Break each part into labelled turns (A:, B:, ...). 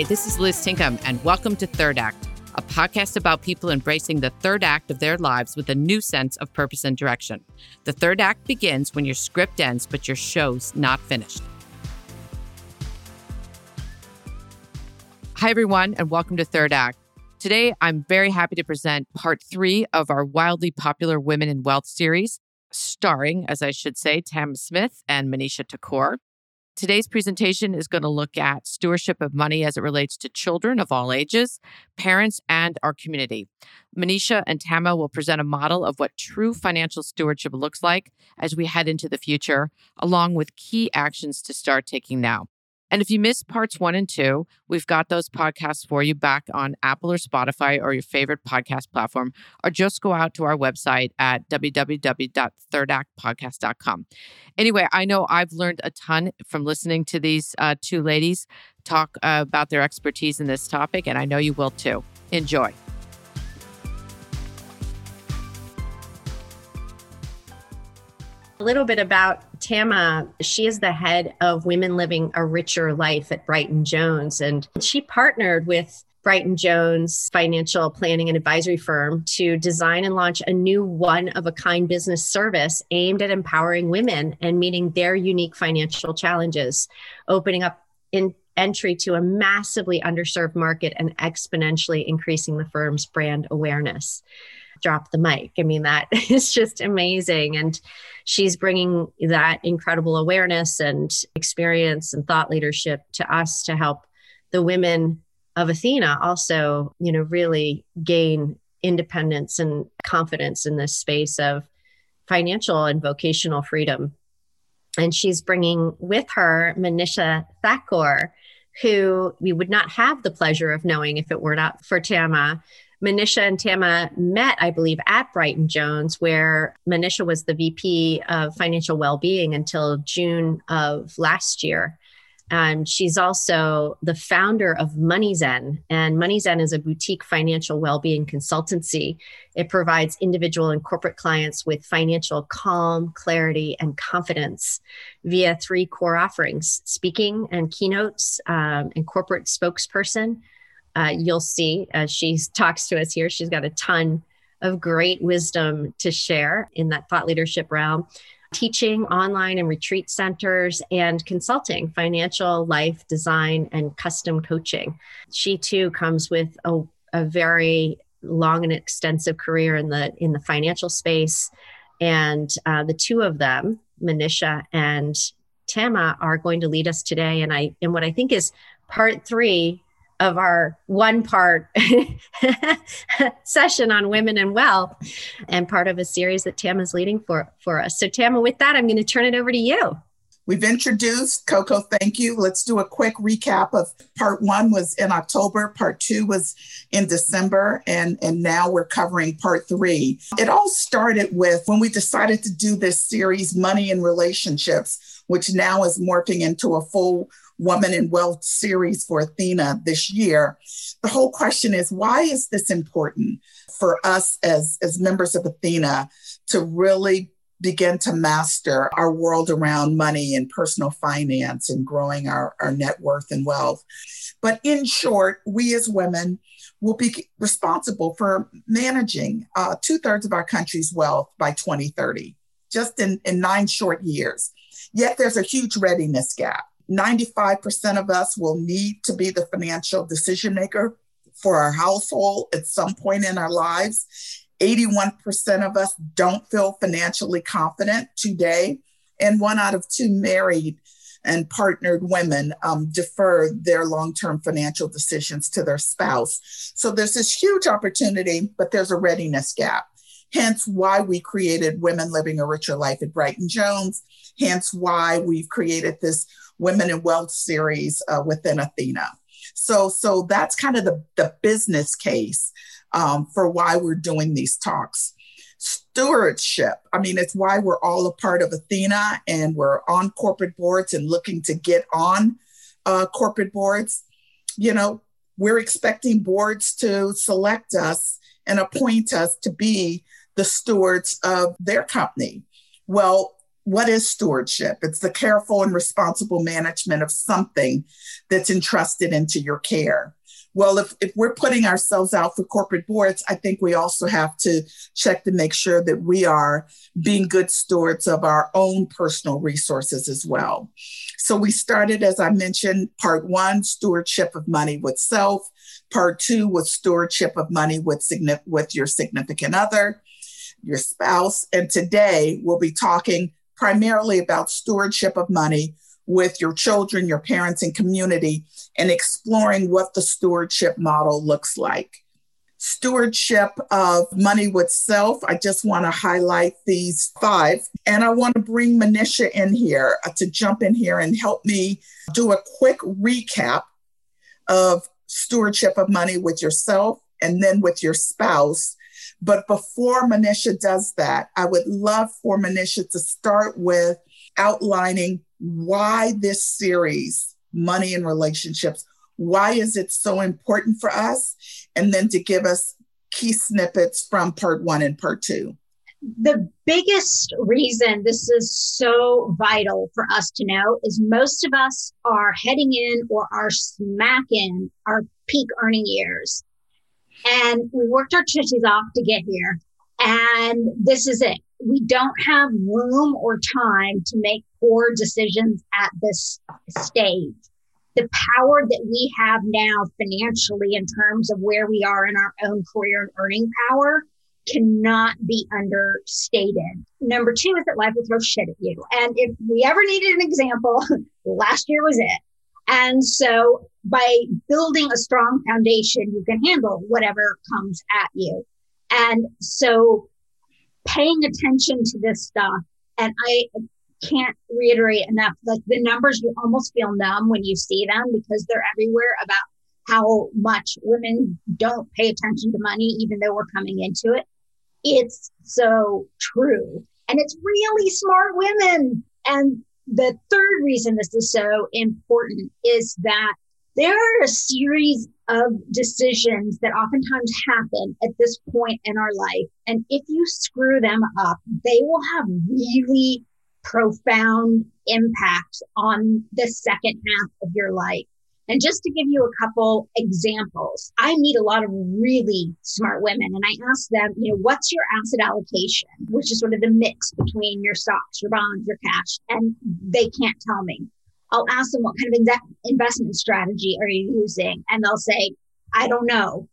A: Hi, this is Liz Tinkham, and welcome to Third Act, a podcast about people embracing the third act of their lives with a new sense of purpose and direction. The third act begins when your script ends, but your show's not finished. Hi, everyone, and welcome to Third Act. Today, I'm very happy to present part three of our wildly popular Women in Wealth series, starring, as I should say, Tam Smith and Manisha Thakor. Today's presentation is going to look at stewardship of money as it relates to children of all ages, parents, and our community. Manisha and Tama will present a model of what true financial stewardship looks like as we head into the future, along with key actions to start taking now. And if you missed parts one and two, we've got those podcasts for you back on Apple or Spotify or your favorite podcast platform, or just go out to our website at www.thirdactpodcast.com. Anyway, I know I've learned a ton from listening to these uh, two ladies talk uh, about their expertise in this topic, and I know you will too. Enjoy.
B: A little bit about Tama. She is the head of Women Living a Richer Life at Brighton Jones. And she partnered with Brighton Jones financial planning and advisory firm to design and launch a new one of a kind business service aimed at empowering women and meeting their unique financial challenges, opening up in entry to a massively underserved market and exponentially increasing the firm's brand awareness drop the mic. I mean, that is just amazing. And she's bringing that incredible awareness and experience and thought leadership to us to help the women of Athena also, you know, really gain independence and confidence in this space of financial and vocational freedom. And she's bringing with her Manisha Thakor, who we would not have the pleasure of knowing if it were not for Tama, Manisha and Tama met, I believe, at Brighton Jones, where Manisha was the VP of Financial Wellbeing until June of last year. And she's also the founder of MoneyZen. And MoneyZen is a boutique financial well-being consultancy. It provides individual and corporate clients with financial calm, clarity, and confidence via three core offerings: speaking and keynotes, um, and corporate spokesperson uh, you'll see as she talks to us here, she's got a ton of great wisdom to share in that thought leadership realm. Teaching online and retreat centers and consulting, financial life design, and custom coaching. She too comes with a, a very long and extensive career in the in the financial space, and uh, the two of them, Manisha and Tama, are going to lead us today. And I and what I think is part three of our one part session on women and wealth and part of a series that Tam is leading for, for us. So, Tama, with that, I'm going to turn it over to you.
C: We've introduced Coco. Thank you. Let's do a quick recap of part one was in October, part two was in December, and, and now we're covering part three. It all started with when we decided to do this series, Money and Relationships, which now is morphing into a full Woman in Wealth series for Athena this year. The whole question is why is this important for us as, as members of Athena to really begin to master our world around money and personal finance and growing our, our net worth and wealth? But in short, we as women will be responsible for managing uh, two thirds of our country's wealth by 2030, just in, in nine short years. Yet there's a huge readiness gap. 95% of us will need to be the financial decision maker for our household at some point in our lives. 81% of us don't feel financially confident today. And one out of two married and partnered women um, defer their long term financial decisions to their spouse. So there's this huge opportunity, but there's a readiness gap. Hence why we created Women Living a Richer Life at Brighton Jones. Hence why we've created this Women in Wealth series uh, within Athena. So, so that's kind of the, the business case um, for why we're doing these talks. Stewardship, I mean, it's why we're all a part of Athena and we're on corporate boards and looking to get on uh, corporate boards. You know, we're expecting boards to select us and appoint us to be the stewards of their company. Well, what is stewardship? It's the careful and responsible management of something that's entrusted into your care. Well, if, if we're putting ourselves out for corporate boards, I think we also have to check to make sure that we are being good stewards of our own personal resources as well. So we started, as I mentioned, part one, stewardship of money with self. Part two was stewardship of money with, with your significant other, your spouse. And today we'll be talking primarily about stewardship of money with your children, your parents, and community, and exploring what the stewardship model looks like. Stewardship of money with self. I just want to highlight these five. And I want to bring Manisha in here uh, to jump in here and help me do a quick recap of stewardship of money with yourself and then with your spouse. But before Manisha does that, I would love for Manisha to start with outlining why this series, Money and Relationships, why is it so important for us? And then to give us key snippets from part one and part two.
D: The biggest reason this is so vital for us to know is most of us are heading in or are smack in our peak earning years. And we worked our tushies off to get here. And this is it we don't have room or time to make poor decisions at this stage. The power that we have now financially in terms of where we are in our own career and earning power cannot be understated. Number two is that life will throw shit at you. And if we ever needed an example, last year was it. And so by building a strong foundation, you can handle whatever comes at you. And so paying attention to this stuff. And I can't reiterate enough like the numbers, you almost feel numb when you see them because they're everywhere about how much women don't pay attention to money, even though we're coming into it. It's so true. And it's really smart women. And the third reason this is so important is that there are a series of decisions that oftentimes happen at this point in our life. And if you screw them up, they will have really profound impact on the second half of your life. And just to give you a couple examples, I meet a lot of really smart women and I ask them, you know, what's your asset allocation, which is sort of the mix between your stocks, your bonds, your cash, and they can't tell me. I'll ask them what kind of investment strategy are you using? And they'll say, I don't know.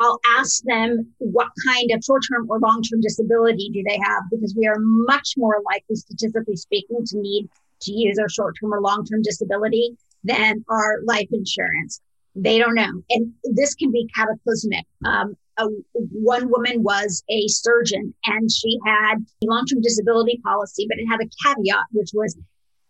D: I'll ask them what kind of short term or long term disability do they have because we are much more likely, statistically speaking, to need to use our short term or long term disability than our life insurance. They don't know. And this can be cataclysmic. Um, a, one woman was a surgeon and she had a long term disability policy, but it had a caveat, which was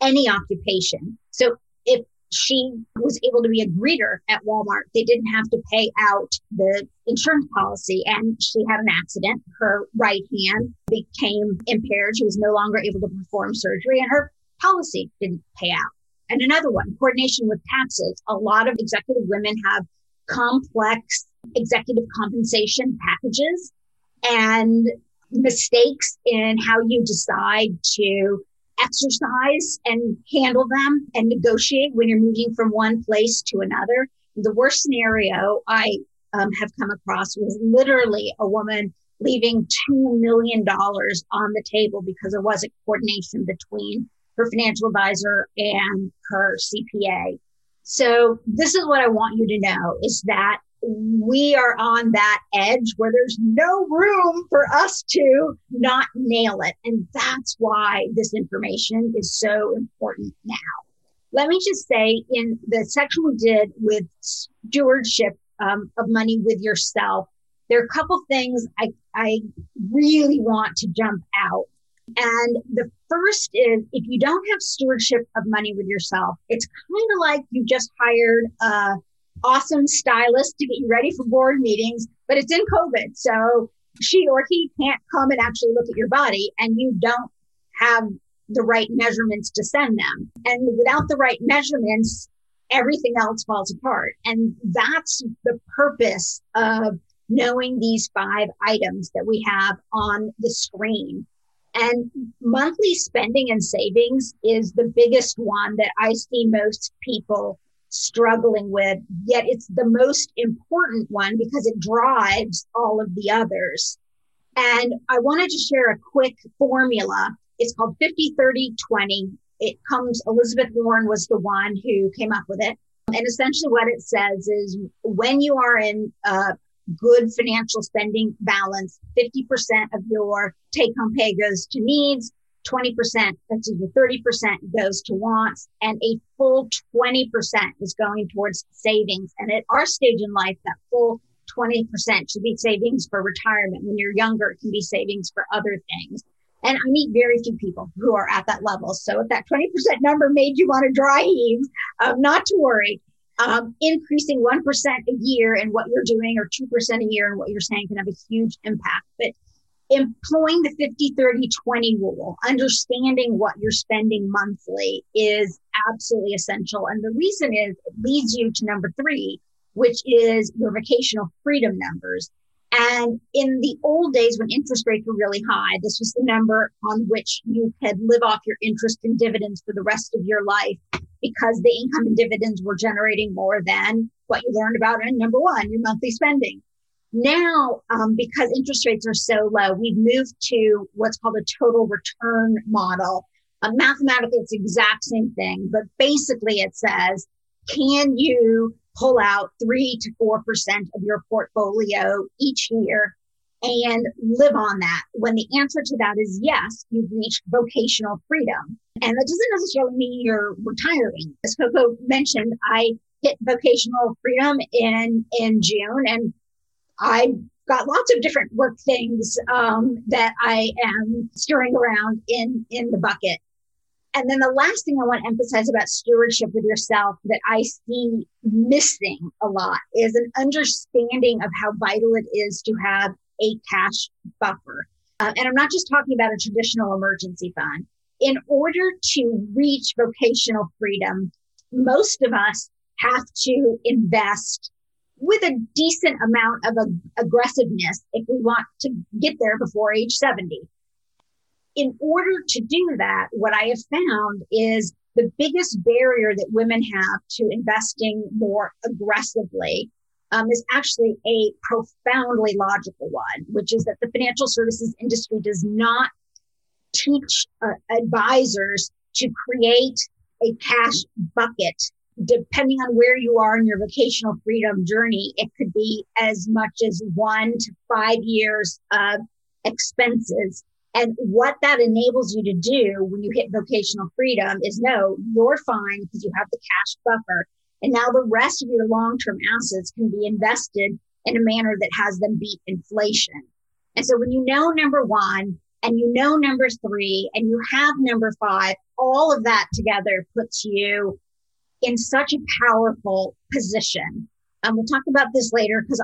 D: any occupation. So if she was able to be a greeter at Walmart, they didn't have to pay out the insurance policy. And she had an accident. Her right hand became impaired. She was no longer able to perform surgery, and her policy didn't pay out. And another one, coordination with taxes. A lot of executive women have complex executive compensation packages and mistakes in how you decide to exercise and handle them and negotiate when you're moving from one place to another. The worst scenario I um, have come across was literally a woman leaving $2 million on the table because there wasn't coordination between her financial advisor and her CPA. So this is what I want you to know is that we are on that edge where there's no room for us to not nail it. And that's why this information is so important now. Let me just say in the section we did with stewardship um, of money with yourself, there are a couple things I, I really want to jump out. And the first is if you don't have stewardship of money with yourself, it's kind of like you just hired a awesome stylist to get you ready for board meetings, but it's in COVID. So she or he can't come and actually look at your body and you don't have the right measurements to send them. And without the right measurements, everything else falls apart. And that's the purpose of knowing these five items that we have on the screen. And monthly spending and savings is the biggest one that I see most people struggling with, yet it's the most important one because it drives all of the others. And I wanted to share a quick formula. It's called 50, 30, 20. It comes, Elizabeth Warren was the one who came up with it. And essentially, what it says is when you are in a good financial spending balance, 50% of your take home pay goes to needs, 20%, excuse me, 30% goes to wants, and a full 20% is going towards savings. And at our stage in life, that full 20% should be savings for retirement. When you're younger, it can be savings for other things. And I meet very few people who are at that level. So if that 20% number made you want to dry heave, um, not to worry. Um, increasing 1% a year in what you're doing or 2% a year in what you're saying can have a huge impact. But employing the 50, 30, 20 rule, understanding what you're spending monthly is absolutely essential. And the reason is it leads you to number three, which is your vocational freedom numbers. And in the old days when interest rates were really high, this was the number on which you could live off your interest and dividends for the rest of your life because the income and dividends were generating more than what you learned about in number one, your monthly spending. Now, um, because interest rates are so low, we've moved to what's called a total return model. Uh, mathematically, it's the exact same thing, but basically it says, can you pull out three to 4% of your portfolio each year and live on that? When the answer to that is yes, you've reached vocational freedom. And that doesn't necessarily mean you're retiring. As Coco mentioned, I hit vocational freedom in, in June and I got lots of different work things um, that I am stirring around in in the bucket. And then the last thing I want to emphasize about stewardship with yourself that I see missing a lot is an understanding of how vital it is to have a cash buffer. Uh, and I'm not just talking about a traditional emergency fund. In order to reach vocational freedom, most of us have to invest with a decent amount of aggressiveness if we want to get there before age 70 in order to do that, what I have found is the biggest barrier that women have to investing more aggressively um, is actually a profoundly logical one, which is that the financial services industry does not teach uh, advisors to create a cash bucket. Depending on where you are in your vocational freedom journey, it could be as much as one to five years of expenses and what that enables you to do when you hit vocational freedom is no, you're fine because you have the cash buffer. And now the rest of your long term assets can be invested in a manner that has them beat inflation. And so when you know number one and you know number three and you have number five, all of that together puts you in such a powerful position. Um, we'll talk about this later because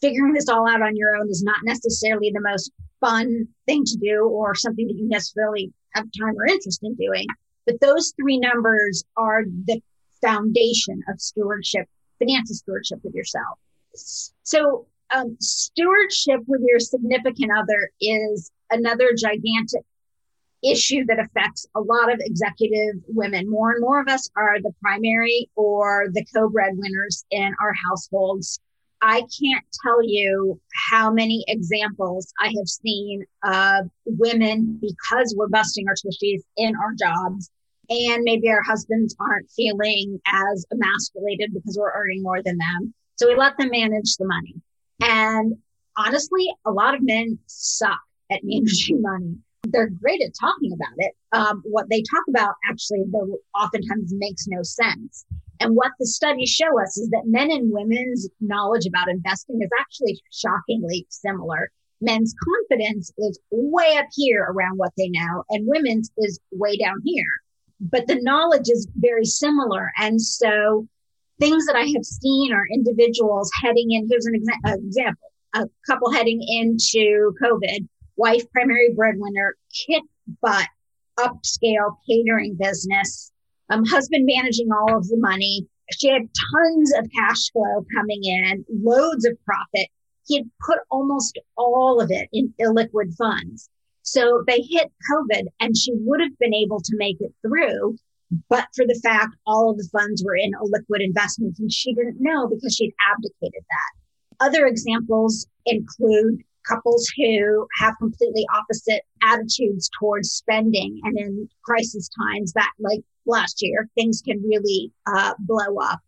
D: figuring this all out on your own is not necessarily the most fun thing to do or something that you necessarily have time or interest in doing. But those three numbers are the foundation of stewardship, financial stewardship with yourself. So, um, stewardship with your significant other is another gigantic issue that affects a lot of executive women. More and more of us are the primary or the co breadwinners in our households. I can't tell you how many examples I have seen of women because we're busting our tushies in our jobs and maybe our husbands aren't feeling as emasculated because we're earning more than them. So we let them manage the money. And honestly, a lot of men suck at managing money. They're great at talking about it. Um, what they talk about actually, though, oftentimes makes no sense. And what the studies show us is that men and women's knowledge about investing is actually shockingly similar. Men's confidence is way up here around what they know, and women's is way down here. But the knowledge is very similar. And so, things that I have seen are individuals heading in. Here's an exa- example a couple heading into COVID, wife, primary breadwinner, kick butt, upscale catering business um, husband managing all of the money. She had tons of cash flow coming in, loads of profit. He had put almost all of it in illiquid funds. So they hit COVID and she would have been able to make it through, but for the fact all of the funds were in illiquid investments and she didn't know because she'd abdicated that. Other examples include couples who have completely opposite attitudes towards spending. And in crisis times that like last year things can really uh, blow up.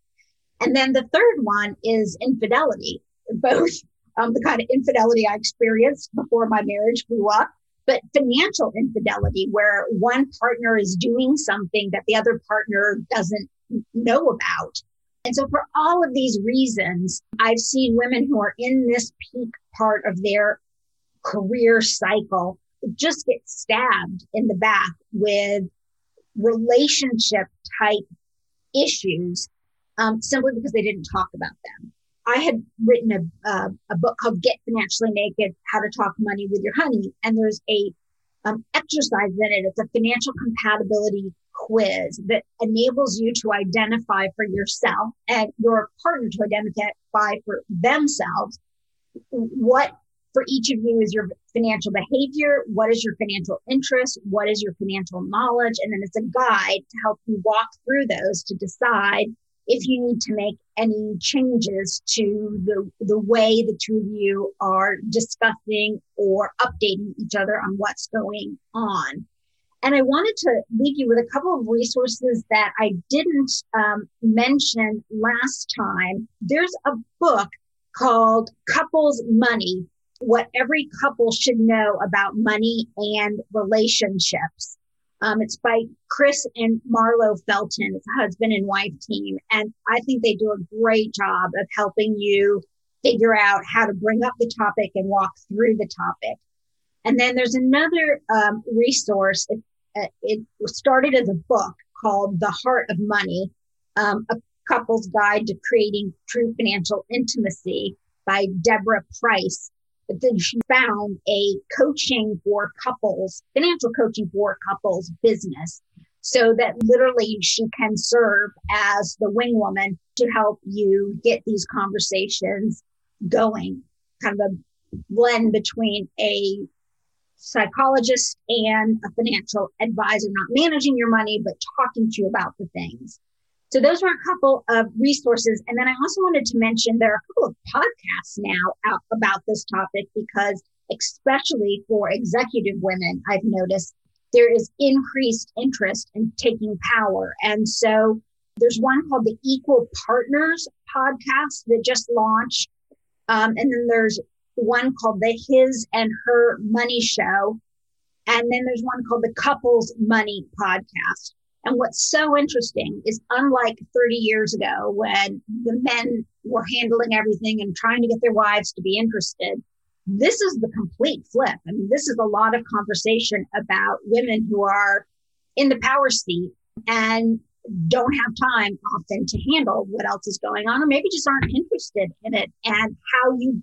D: And then the third one is infidelity both um, the kind of infidelity i experienced before my marriage blew up but financial infidelity where one partner is doing something that the other partner doesn't know about and so, for all of these reasons, I've seen women who are in this peak part of their career cycle just get stabbed in the back with relationship type issues um, simply because they didn't talk about them. I had written a, uh, a book called Get Financially Naked How to Talk Money with Your Honey. And there's a um, exercise in it. It's a financial compatibility quiz that enables you to identify for yourself and your partner to identify for themselves what for each of you is your financial behavior, what is your financial interest, what is your financial knowledge, and then it's a guide to help you walk through those to decide if you need to make any changes to the, the way the two of you are discussing or updating each other on what's going on. And I wanted to leave you with a couple of resources that I didn't um, mention last time. There's a book called Couples Money What Every Couple Should Know About Money and Relationships. Um, it's by Chris and Marlo Felton. It's a husband and wife team. And I think they do a great job of helping you figure out how to bring up the topic and walk through the topic. And then there's another um, resource. It, uh, it started as a book called The Heart of Money, um, a couple's guide to creating true financial intimacy by Deborah Price. But then she found a coaching for couples, financial coaching for couples business so that literally she can serve as the wing woman to help you get these conversations going, kind of a blend between a psychologist and a financial advisor, not managing your money, but talking to you about the things. So those are a couple of resources. And then I also wanted to mention there are a couple of podcasts now out about this topic because especially for executive women, I've noticed there is increased interest in taking power. And so there's one called the Equal Partners podcast that just launched. Um, and then there's one called the His and Her Money Show. And then there's one called the Couples Money Podcast. And what's so interesting is unlike 30 years ago when the men were handling everything and trying to get their wives to be interested, this is the complete flip. I mean, this is a lot of conversation about women who are in the power seat and don't have time often to handle what else is going on, or maybe just aren't interested in it and how you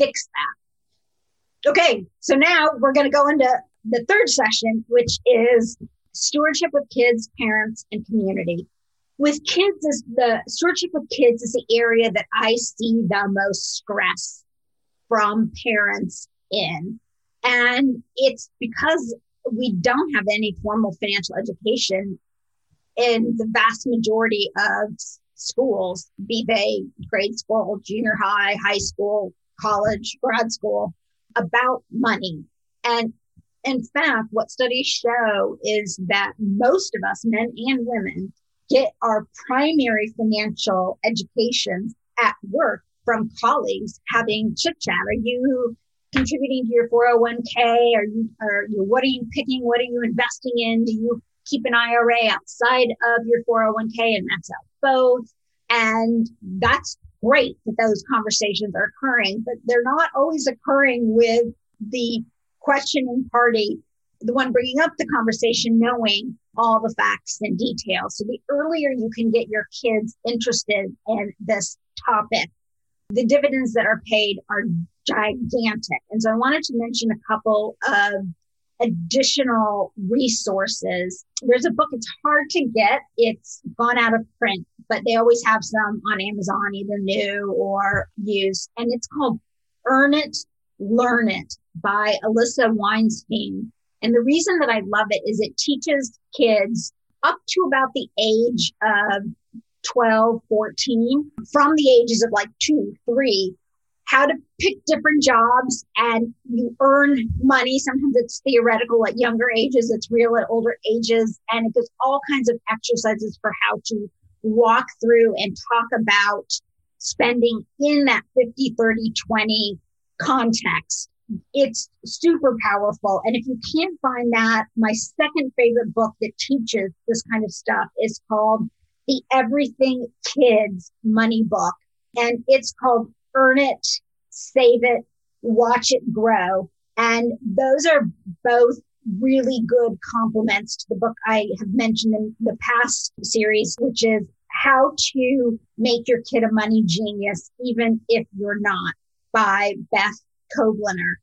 D: fix that. Okay, so now we're going to go into the third session, which is stewardship with kids, parents, and community. With kids, is the stewardship with kids is the area that I see the most stress from parents in. And it's because we don't have any formal financial education in the vast majority of schools, be they grade school, junior high, high school, college, grad school, about money. And in fact, what studies show is that most of us, men and women, get our primary financial education at work from colleagues having chit chat. Are you contributing to your 401k? Are you, are you, what are you picking? What are you investing in? Do you keep an IRA outside of your 401k and max out both? And that's great that those conversations are occurring, but they're not always occurring with the questioning party, the one bringing up the conversation, knowing all the facts and details. So the earlier you can get your kids interested in this topic, the dividends that are paid are gigantic. And so I wanted to mention a couple of additional resources. There's a book, it's hard to get, it's gone out of print, but they always have some on Amazon, either new or used. And it's called Earn It Learn It by Alisa Weinstein. And the reason that I love it is it teaches kids up to about the age of 12, 14, from the ages of like two, three, how to pick different jobs and you earn money. Sometimes it's theoretical at younger ages, it's real at older ages. And it gives all kinds of exercises for how to walk through and talk about spending in that 50, 30, 20 context. It's super powerful. And if you can't find that, my second favorite book that teaches this kind of stuff is called The Everything Kids Money Book. And it's called Earn It, Save It, Watch It Grow. And those are both really good complements to the book I have mentioned in the past series, which is how to make your kid a money genius, even if you're not by Beth Kobliner.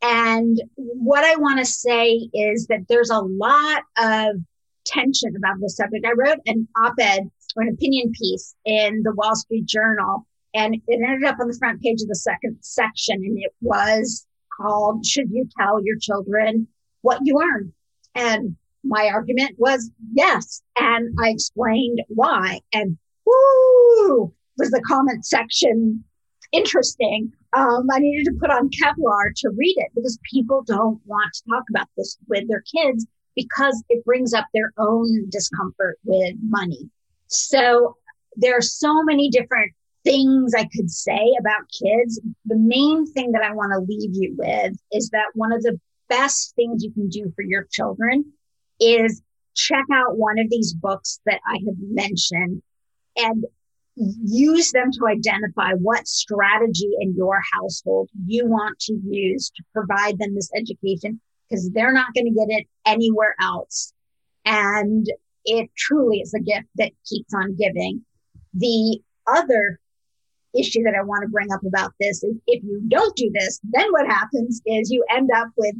D: And what I want to say is that there's a lot of tension about this subject. I wrote an op ed or an opinion piece in the Wall Street Journal, and it ended up on the front page of the second section, and it was called Should You Tell Your Children What You Earn? And my argument was yes. And I explained why. And woo, was the comment section interesting. Um, I needed to put on Kevlar to read it because people don't want to talk about this with their kids because it brings up their own discomfort with money. So there are so many different things I could say about kids. The main thing that I want to leave you with is that one of the best things you can do for your children is check out one of these books that I have mentioned and use them to identify what strategy in your household you want to use to provide them this education because they're not going to get it anywhere else. And it truly is a gift that keeps on giving. The other issue that I want to bring up about this is if you don't do this, then what happens is you end up with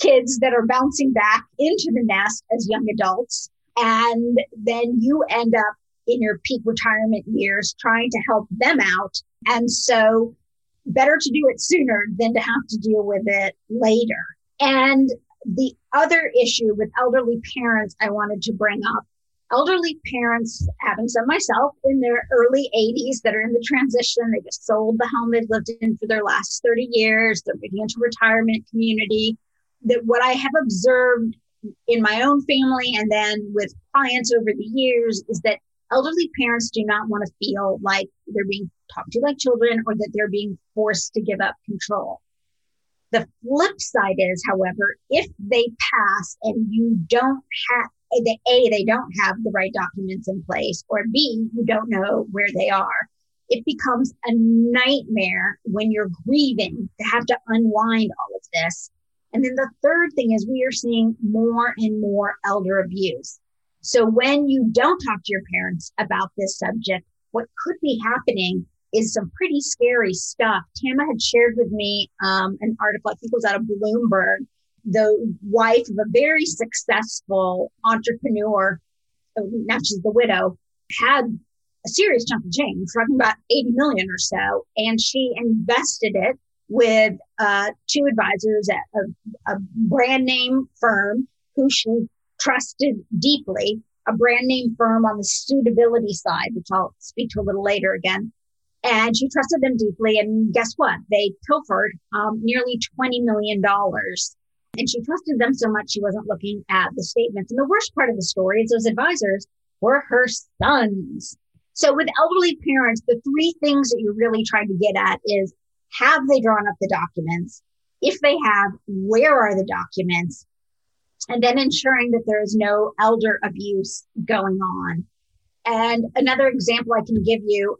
D: kids that are bouncing back into the nest as young adults. And then you end up in your peak retirement years trying to help them out. And so better to do it sooner than to have to deal with it later. And the other issue with elderly parents I wanted to bring up elderly parents, having some myself in their early 80s that are in the transition, they just sold the home they've lived in for their last 30 years, they're moving into retirement community. That what I have observed in my own family and then with clients over the years is that elderly parents do not want to feel like they're being talked to like children or that they're being forced to give up control. The flip side is, however, if they pass and you don't have A, they don't have the right documents in place, or B, you don't know where they are. It becomes a nightmare when you're grieving to have to unwind all of this. And then the third thing is we are seeing more and more elder abuse. So when you don't talk to your parents about this subject, what could be happening is some pretty scary stuff. Tama had shared with me um, an article, I think it was out of Bloomberg, the wife of a very successful entrepreneur, uh, now she's the widow, had a serious chunk of change, talking about 80 million or so, and she invested it with uh, two advisors at a, a brand name firm who she trusted deeply, a brand name firm on the suitability side, which I'll speak to a little later again. And she trusted them deeply. And guess what? They pilfered um, nearly $20 million. And she trusted them so much she wasn't looking at the statements. And the worst part of the story is those advisors were her sons. So with elderly parents, the three things that you're really trying to get at is have they drawn up the documents? If they have, where are the documents? and then ensuring that there is no elder abuse going on. And another example I can give you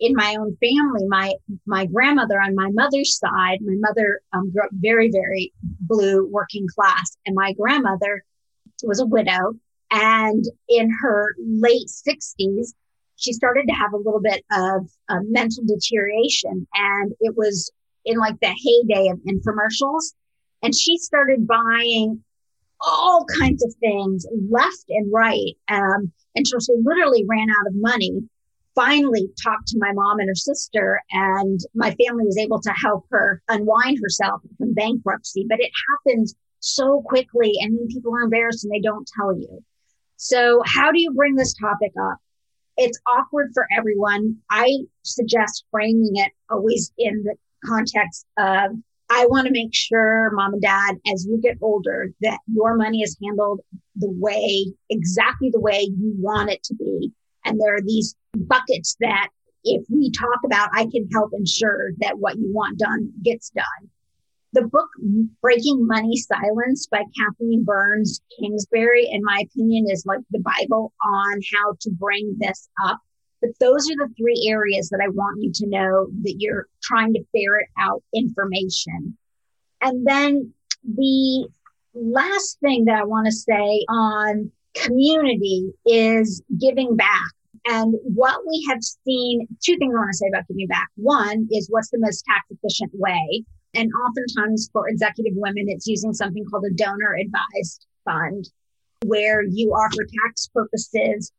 D: in my own family, my my grandmother on my mother's side, my mother um, grew up very very blue working class, and my grandmother was a widow. And in her late sixties, she started to have a little bit of uh, mental deterioration, and it was in like the heyday of infomercials. And she started buying all kinds of things left and right. Um, so she literally ran out of money finally talked to my mom and her sister, and my family was able to help her unwind herself from bankruptcy. But it happened so quickly, and then people are embarrassed and they don't tell you. So, how do you bring this topic up? It's awkward for everyone. I suggest framing it always in the context of I want to make sure, mom and dad, as you get older, that your money is handled the way, exactly the way you want it to be. And there are these buckets that if we talk about, I can help ensure that what you want done gets done. The book Breaking Money Silence by Kathleen Burns Kingsbury, in my opinion, is like the Bible on how to bring this up. But those are the three areas that I want you to know that you're trying to ferret out information. And then the last thing that I want to say on community is giving back. And what we have seen, two things I want to say about giving back. One is what's the most tax efficient way? And oftentimes for executive women, it's using something called a donor advised fund, where you are for tax purposes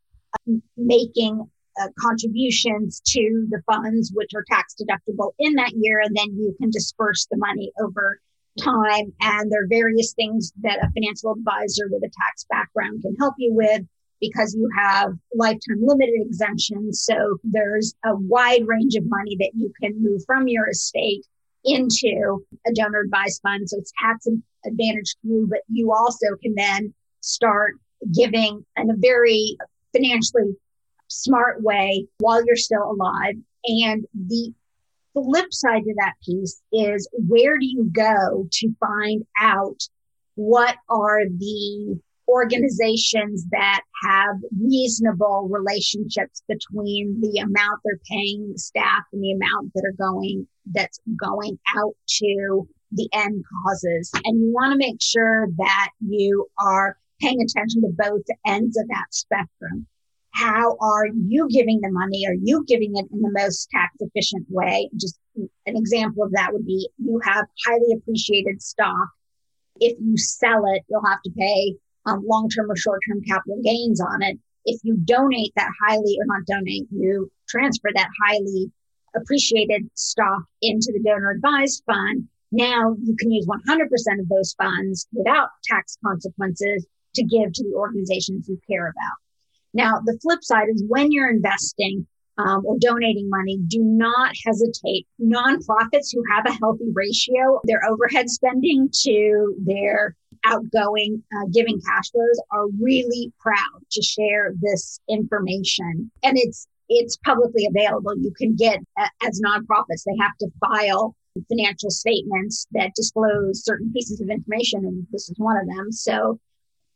D: uh, making uh, contributions to the funds, which are tax deductible in that year, and then you can disperse the money over time. And there are various things that a financial advisor with a tax background can help you with because you have lifetime limited exemptions. So there's a wide range of money that you can move from your estate into a donor advised fund. So it's tax advantage to you, but you also can then start giving in a very financially smart way while you're still alive. And the flip side to that piece is where do you go to find out what are the organizations that have reasonable relationships between the amount they're paying staff and the amount that are going that's going out to the end causes? And you want to make sure that you are paying attention to both ends of that spectrum how are you giving the money are you giving it in the most tax efficient way just an example of that would be you have highly appreciated stock if you sell it you'll have to pay um, long term or short term capital gains on it. If you donate that highly, or not donate, you transfer that highly appreciated stock into the donor advised fund. Now you can use 100% of those funds without tax consequences to give to the organizations you care about. Now, the flip side is when you're investing um, or donating money, do not hesitate. Nonprofits who have a healthy ratio, their overhead spending to their outgoing uh, giving cash flows are really proud to share this information. And it's it's publicly available. You can get as nonprofits they have to file financial statements that disclose certain pieces of information and this is one of them. So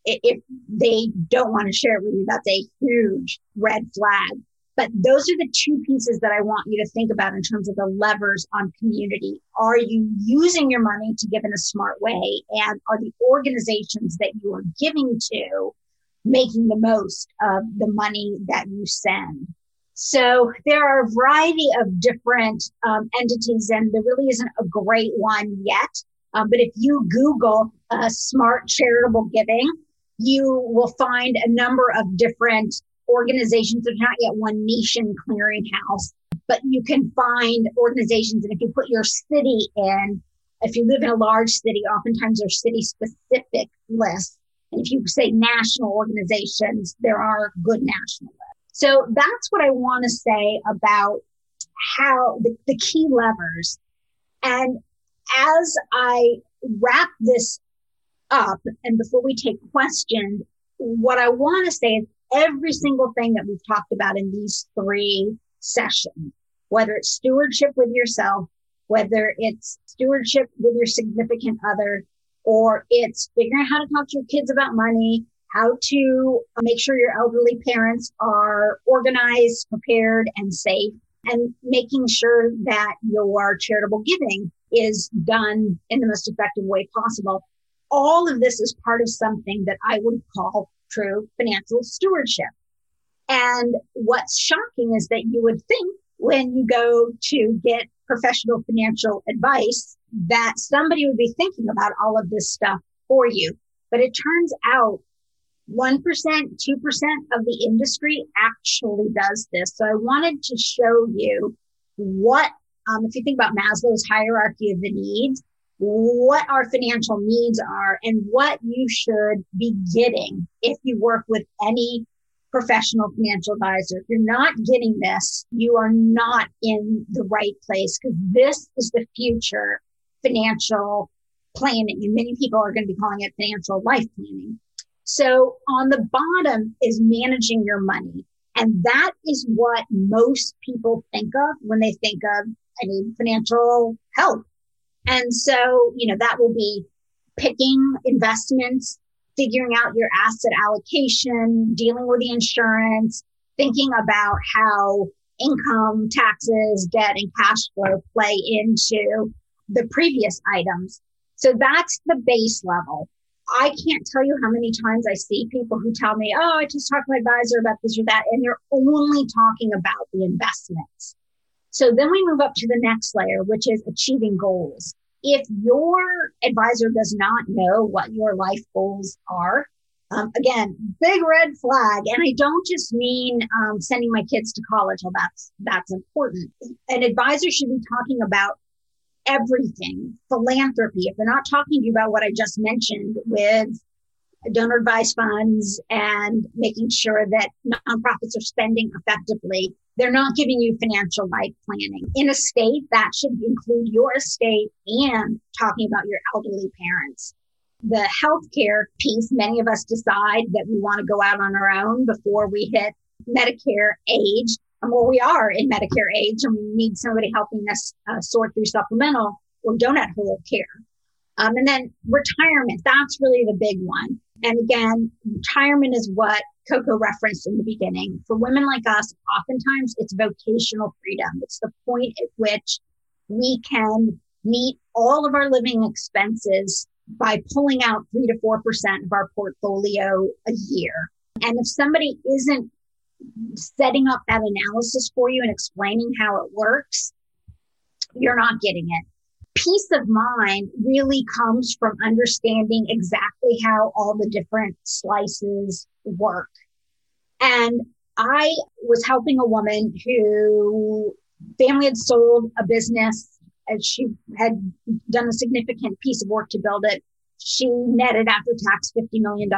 D: if they don't want to share it with you that's a huge red flag but those are the two pieces that I want you to think about in terms of the levers on community. Are you using your money to give in a smart way? And are the organizations that you are giving to making the most of the money that you send? So there are a variety of different um, entities, and there really isn't a great one yet. Um, but if you Google uh, smart charitable giving, you will find a number of different organizations. There's not yet one nation clearinghouse, but you can find organizations. And if you put your city in, if you live in a large city, oftentimes there's city specific lists. And if you say national organizations, there are good national lists. So that's what I want to say about how the, the key levers. And as I wrap this up, and before we take questions, what I want to say is every single thing that we've talked about in these three sessions, whether it's stewardship with yourself, whether it's stewardship with your significant other, or it's figuring out how to talk to your kids about money, how to make sure your elderly parents are organized, prepared, and safe, and making sure that your charitable giving is done in the most effective way possible. All of this is part of something that I would call true financial stewardship. And what's shocking is that you would think when you go to get professional financial advice that somebody would be thinking about all of this stuff for you. But it turns out 1%, 2% of the industry actually does this. So I wanted to show you what, um, if you think about Maslow's hierarchy of the needs, what our financial needs are and what you should be getting if you work with any professional financial advisor. If you're not getting this, you are not in the right place because this is the future financial planning. And many people are going to be calling it financial life planning. So on the bottom is managing your money. And that is what most people think of when they think of, I financial help. And so, you know, that will be picking investments, figuring out your asset allocation, dealing with the insurance, thinking about how income, taxes, debt, and cash flow play into the previous items. So that's the base level. I can't tell you how many times I see people who tell me, Oh, I just talked to my advisor about this or that. And they're only talking about the investments. So then we move up to the next layer, which is achieving goals. If your advisor does not know what your life goals are, um, again, big red flag. And I don't just mean um, sending my kids to college. Well, that's that's important. An advisor should be talking about everything philanthropy if they're not talking to you about what i just mentioned with donor advised funds and making sure that nonprofits are spending effectively they're not giving you financial life planning in a state that should include your estate and talking about your elderly parents the healthcare piece many of us decide that we want to go out on our own before we hit medicare age And well, we are in Medicare age and we need somebody helping us uh, sort through supplemental or donut hole care. Um, and then retirement, that's really the big one. And again, retirement is what Coco referenced in the beginning. For women like us, oftentimes it's vocational freedom. It's the point at which we can meet all of our living expenses by pulling out three to 4% of our portfolio a year. And if somebody isn't setting up that analysis for you and explaining how it works, you're not getting it. Peace of mind really comes from understanding exactly how all the different slices work. And I was helping a woman who family had sold a business and she had done a significant piece of work to build it. She netted after tax $50 million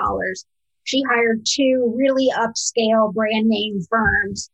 D: she hired two really upscale brand name firms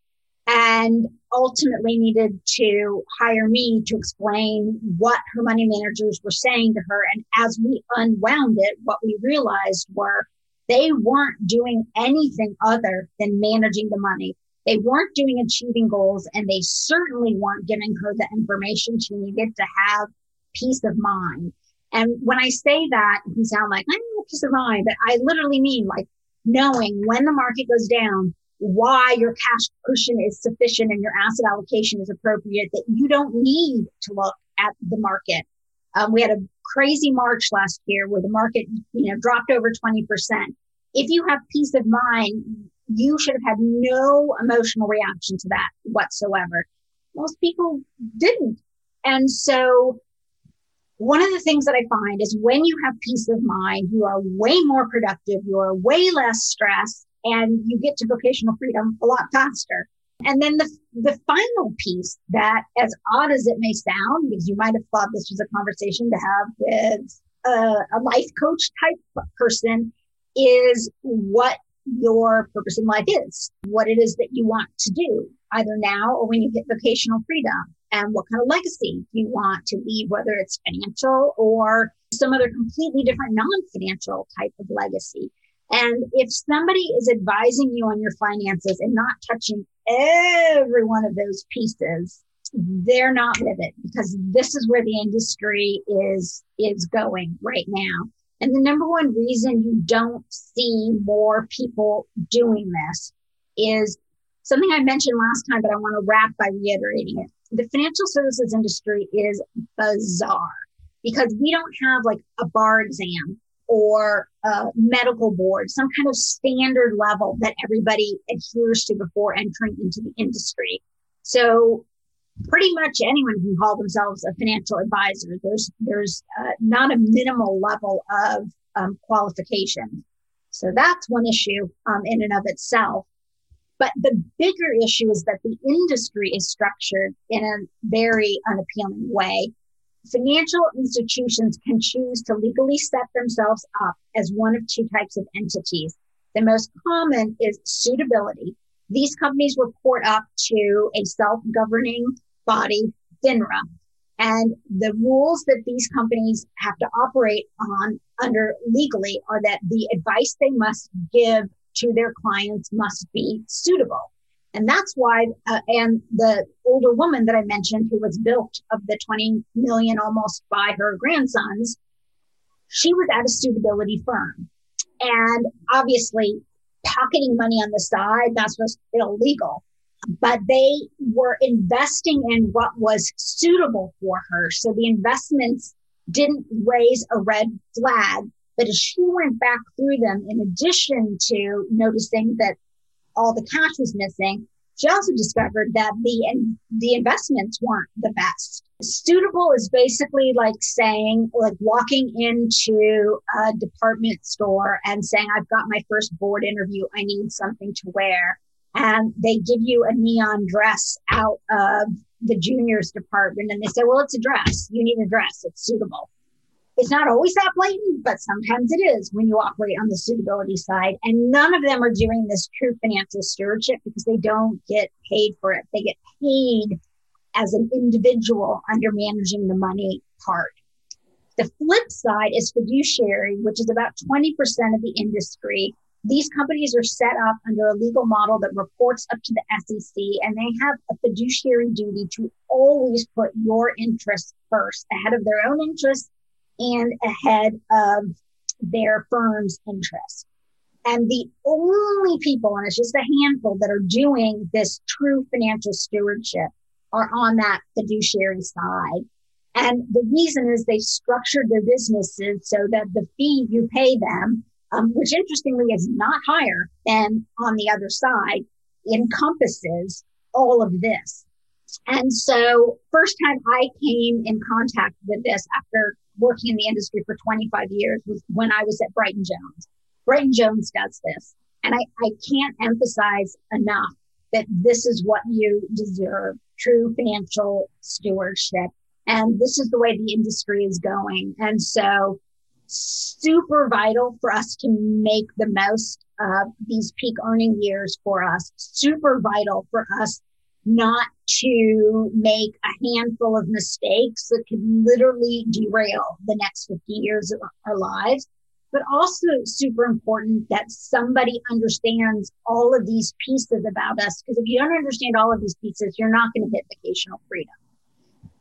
D: and ultimately needed to hire me to explain what her money managers were saying to her. And as we unwound it, what we realized were they weren't doing anything other than managing the money. They weren't doing achieving goals, and they certainly weren't giving her the information she needed to have peace of mind. And when I say that, it can sound like I'm peace of mind, but I literally mean like knowing when the market goes down, why your cash cushion is sufficient and your asset allocation is appropriate, that you don't need to look at the market. Um, we had a crazy March last year where the market, you know, dropped over 20%. If you have peace of mind, you should have had no emotional reaction to that whatsoever. Most people didn't. And so one of the things that I find is when you have peace of mind, you are way more productive, you are way less stressed, and you get to vocational freedom a lot faster. And then the, the final piece that, as odd as it may sound, because you might have thought this was a conversation to have with a, a life coach type person, is what your purpose in life is, what it is that you want to do, either now or when you get vocational freedom and what kind of legacy you want to leave, whether it's financial or some other completely different non-financial type of legacy. And if somebody is advising you on your finances and not touching every one of those pieces, they're not with it because this is where the industry is is going right now. And the number one reason you don't see more people doing this is something I mentioned last time, but I want to wrap by reiterating it the financial services industry is bizarre because we don't have like a bar exam or a medical board, some kind of standard level that everybody adheres to before entering into the industry. So pretty much anyone can call themselves a financial advisor. There's there's uh, not a minimal level of um, qualification. So that's one issue um, in and of itself. But the bigger issue is that the industry is structured in a very unappealing way. Financial institutions can choose to legally set themselves up as one of two types of entities. The most common is suitability. These companies report up to a self governing body, FINRA. And the rules that these companies have to operate on under legally are that the advice they must give to their clients must be suitable. And that's why, uh, and the older woman that I mentioned who was built of the 20 million almost by her grandsons, she was at a suitability firm. And obviously, pocketing money on the side, that's was illegal. But they were investing in what was suitable for her. So the investments didn't raise a red flag but as she went back through them, in addition to noticing that all the cash was missing, she also discovered that the the investments weren't the best. Suitable is basically like saying, like walking into a department store and saying, "I've got my first board interview. I need something to wear," and they give you a neon dress out of the juniors department, and they say, "Well, it's a dress. You need a dress. It's suitable." It's not always that blatant, but sometimes it is when you operate on the suitability side. And none of them are doing this true financial stewardship because they don't get paid for it. They get paid as an individual under managing the money part. The flip side is fiduciary, which is about 20% of the industry. These companies are set up under a legal model that reports up to the SEC, and they have a fiduciary duty to always put your interests first ahead of their own interests and ahead of their firm's interest. And the only people, and it's just a handful that are doing this true financial stewardship are on that fiduciary side. And the reason is they structured their businesses so that the fee you pay them, um, which interestingly is not higher than on the other side, encompasses all of this. And so, first time I came in contact with this after working in the industry for 25 years was when I was at Brighton Jones. Brighton Jones does this. And I, I can't emphasize enough that this is what you deserve true financial stewardship. And this is the way the industry is going. And so, super vital for us to make the most of these peak earning years for us, super vital for us not to make a handful of mistakes that could literally derail the next 50 years of our lives. But also super important that somebody understands all of these pieces about us. Because if you don't understand all of these pieces, you're not going to hit vacational freedom.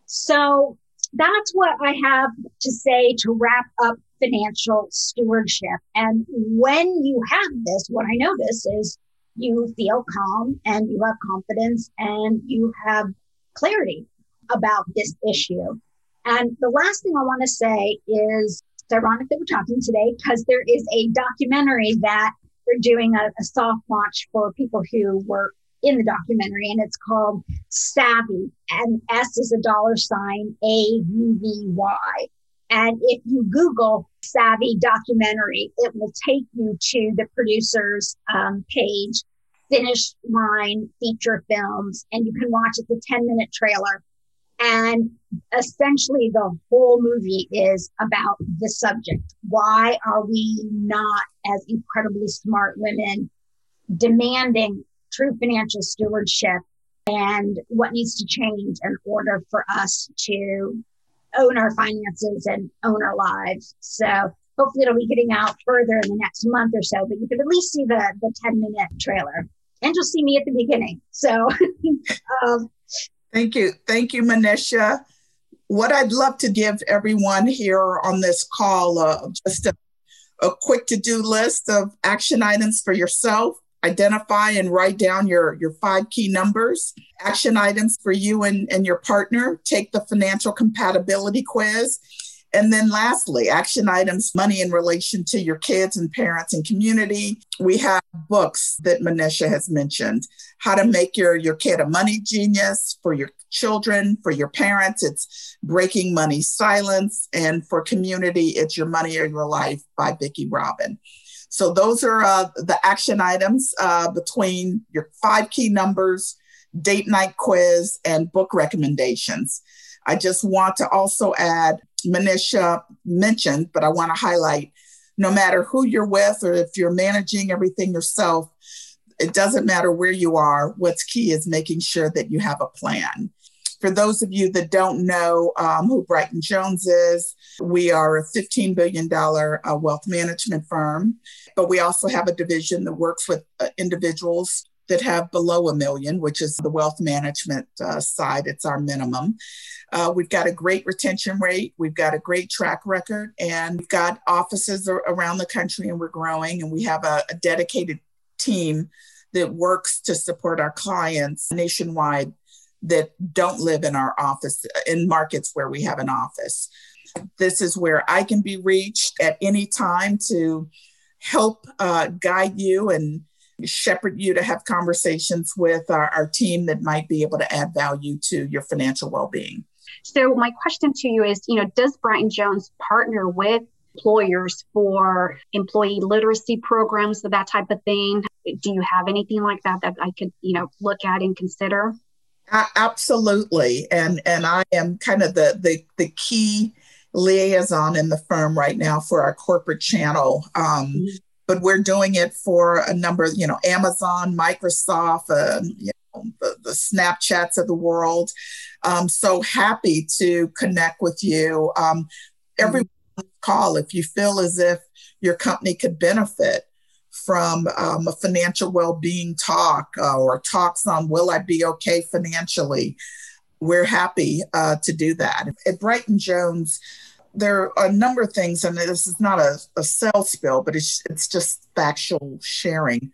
D: So that's what I have to say to wrap up financial stewardship. And when you have this, what I notice is you feel calm and you have confidence and you have clarity about this issue. And the last thing I want to say is it's ironic that we're talking today because there is a documentary that they're doing a, a soft launch for people who were in the documentary, and it's called Savvy, and S is a dollar sign A U V Y. And if you Google Savvy documentary, it will take you to the producer's um, page, Finish Line Feature Films, and you can watch it. A 10 minute trailer. And essentially, the whole movie is about the subject. Why are we not, as incredibly smart women, demanding true financial stewardship and what needs to change in order for us to own our finances and own our lives. So hopefully it'll be getting out further in the next month or so, but you could at least see the, the 10 minute trailer and you'll see me at the beginning. So um,
C: thank you. Thank you, Manisha. What I'd love to give everyone here on this call uh, just a, a quick to do list of action items for yourself identify and write down your, your five key numbers, action items for you and, and your partner, take the financial compatibility quiz. And then lastly, action items, money in relation to your kids and parents and community. We have books that Manisha has mentioned. How to make your, your kid a money genius for your children, for your parents, it's Breaking Money Silence. And for community, it's Your Money or Your Life by Vicki Robin. So those are uh, the action items uh, between your five key numbers, date night quiz, and book recommendations. I just want to also add, Manisha mentioned, but I want to highlight no matter who you're with or if you're managing everything yourself, it doesn't matter where you are. What's key is making sure that you have a plan. For those of you that don't know um, who Brighton Jones is, we are a $15 billion uh, wealth management firm, but we also have a division that works with uh, individuals that have below a million, which is the wealth management uh, side. It's our minimum. Uh, we've got a great retention rate. We've got a great track record, and we've got offices around the country, and we're growing. And we have a, a dedicated team that works to support our clients nationwide that don't live in our office in markets where we have an office. This is where I can be reached at any time to help uh, guide you and shepherd you to have conversations with our, our team that might be able to add value to your financial well-being.
E: So my question to you is, you know, does Brighton Jones partner with employers for employee literacy programs, that type of thing? Do you have anything like that that I could, you know, look at and consider?
C: Absolutely, and and I am kind of the the the key liaison in the firm right now for our corporate channel. Um, mm-hmm. But we're doing it for a number, of, you know, Amazon, Microsoft, uh, you know, the, the Snapchats of the world. Um, so happy to connect with you. Um, every mm-hmm. call, if you feel as if your company could benefit from um, a financial well-being talk uh, or talks on will I be okay financially, we're happy uh, to do that. At Brighton Jones, there are a number of things, and this is not a, a sales spill, but it's, it's just factual sharing.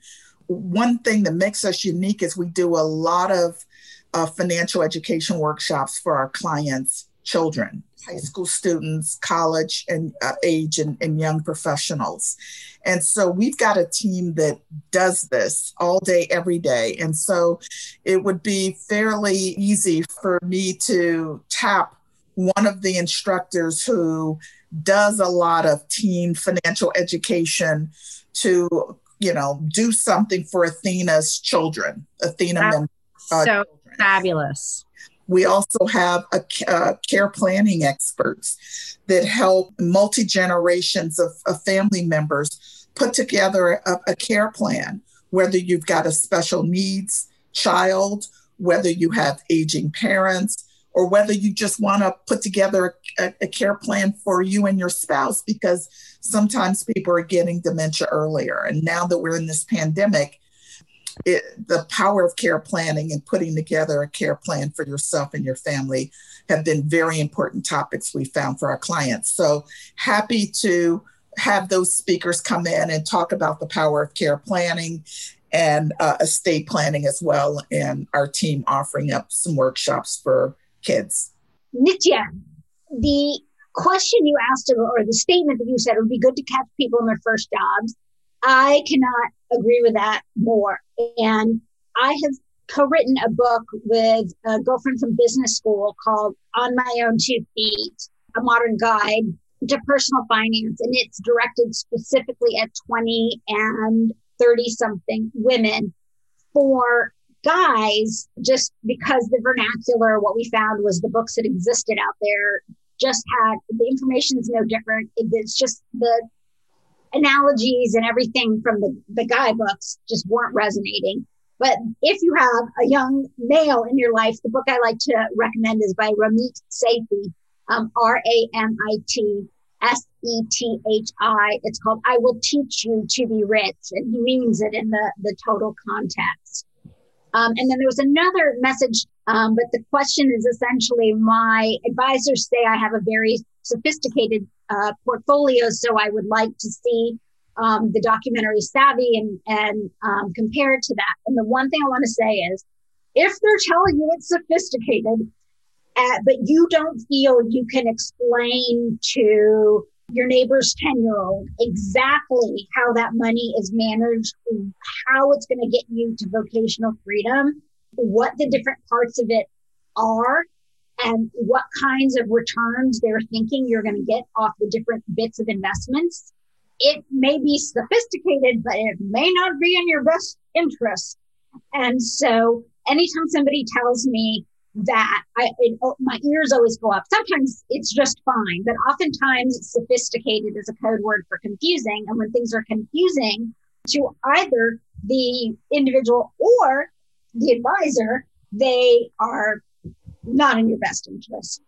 C: One thing that makes us unique is we do a lot of uh, financial education workshops for our clients' children high school students, college and uh, age, and, and young professionals. And so we've got a team that does this all day, every day. And so it would be fairly easy for me to tap one of the instructors who does a lot of teen financial education to you know do something for athena's children athena
B: That's so children. fabulous
C: we also have a, uh, care planning experts that help multi generations of, of, family members put together a, a care plan, whether you've got a special needs child, whether you have aging parents, or whether you just want to put together a, a, care plan for you and your spouse, because sometimes people are getting dementia earlier. And now that we're in this pandemic, it, the power of care planning and putting together a care plan for yourself and your family have been very important topics we found for our clients. So happy to have those speakers come in and talk about the power of care planning and uh, estate planning as well, and our team offering up some workshops for kids.
D: Nitya, the question you asked, or the statement that you said, it would be good to catch people in their first jobs. I cannot agree with that more. And I have co-written a book with a girlfriend from business school called On My Own Two Feet, a modern guide to personal finance. And it's directed specifically at 20 and 30 something women for guys, just because the vernacular, what we found was the books that existed out there just had the information is no different. It's just the analogies and everything from the, the guidebooks just weren't resonating. But if you have a young male in your life, the book I like to recommend is by Ramit Sethi, um, R A M I T S E T H I. It's called I Will Teach You to Be Rich. And he means it in the, the total context. Um, and then there was another message, um, but the question is essentially my advisors say I have a very sophisticated uh, portfolios. So I would like to see um, the documentary Savvy and, and um, compare to that. And the one thing I want to say is if they're telling you it's sophisticated, uh, but you don't feel you can explain to your neighbor's 10 year old exactly how that money is managed, how it's going to get you to vocational freedom, what the different parts of it are, and what kinds of returns they're thinking you're going to get off the different bits of investments, it may be sophisticated, but it may not be in your best interest. And so anytime somebody tells me that I, it, oh, my ears always go up. Sometimes it's just fine, but oftentimes sophisticated is a code word for confusing. And when things are confusing to either the individual or the advisor, they are not in your best interest.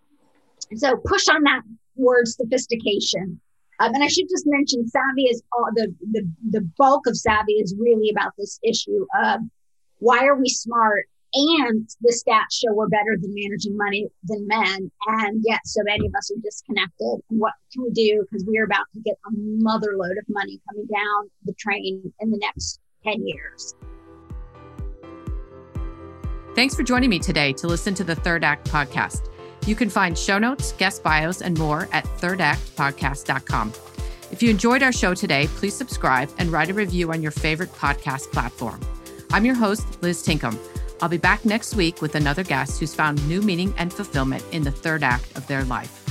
D: So push on that word sophistication. Um, and I should just mention savvy is all the, the, the bulk of savvy is really about this issue of why are we smart and the stats show we're better than managing money than men. And yet so many of us are disconnected. And what can we do? Because we're about to get a mother lode of money coming down the train in the next 10 years.
A: Thanks for joining me today to listen to the Third Act podcast. You can find show notes, guest bios, and more at thirdactpodcast.com. If you enjoyed our show today, please subscribe and write a review on your favorite podcast platform. I'm your host, Liz Tinkham. I'll be back next week with another guest who's found new meaning and fulfillment in the third act of their life.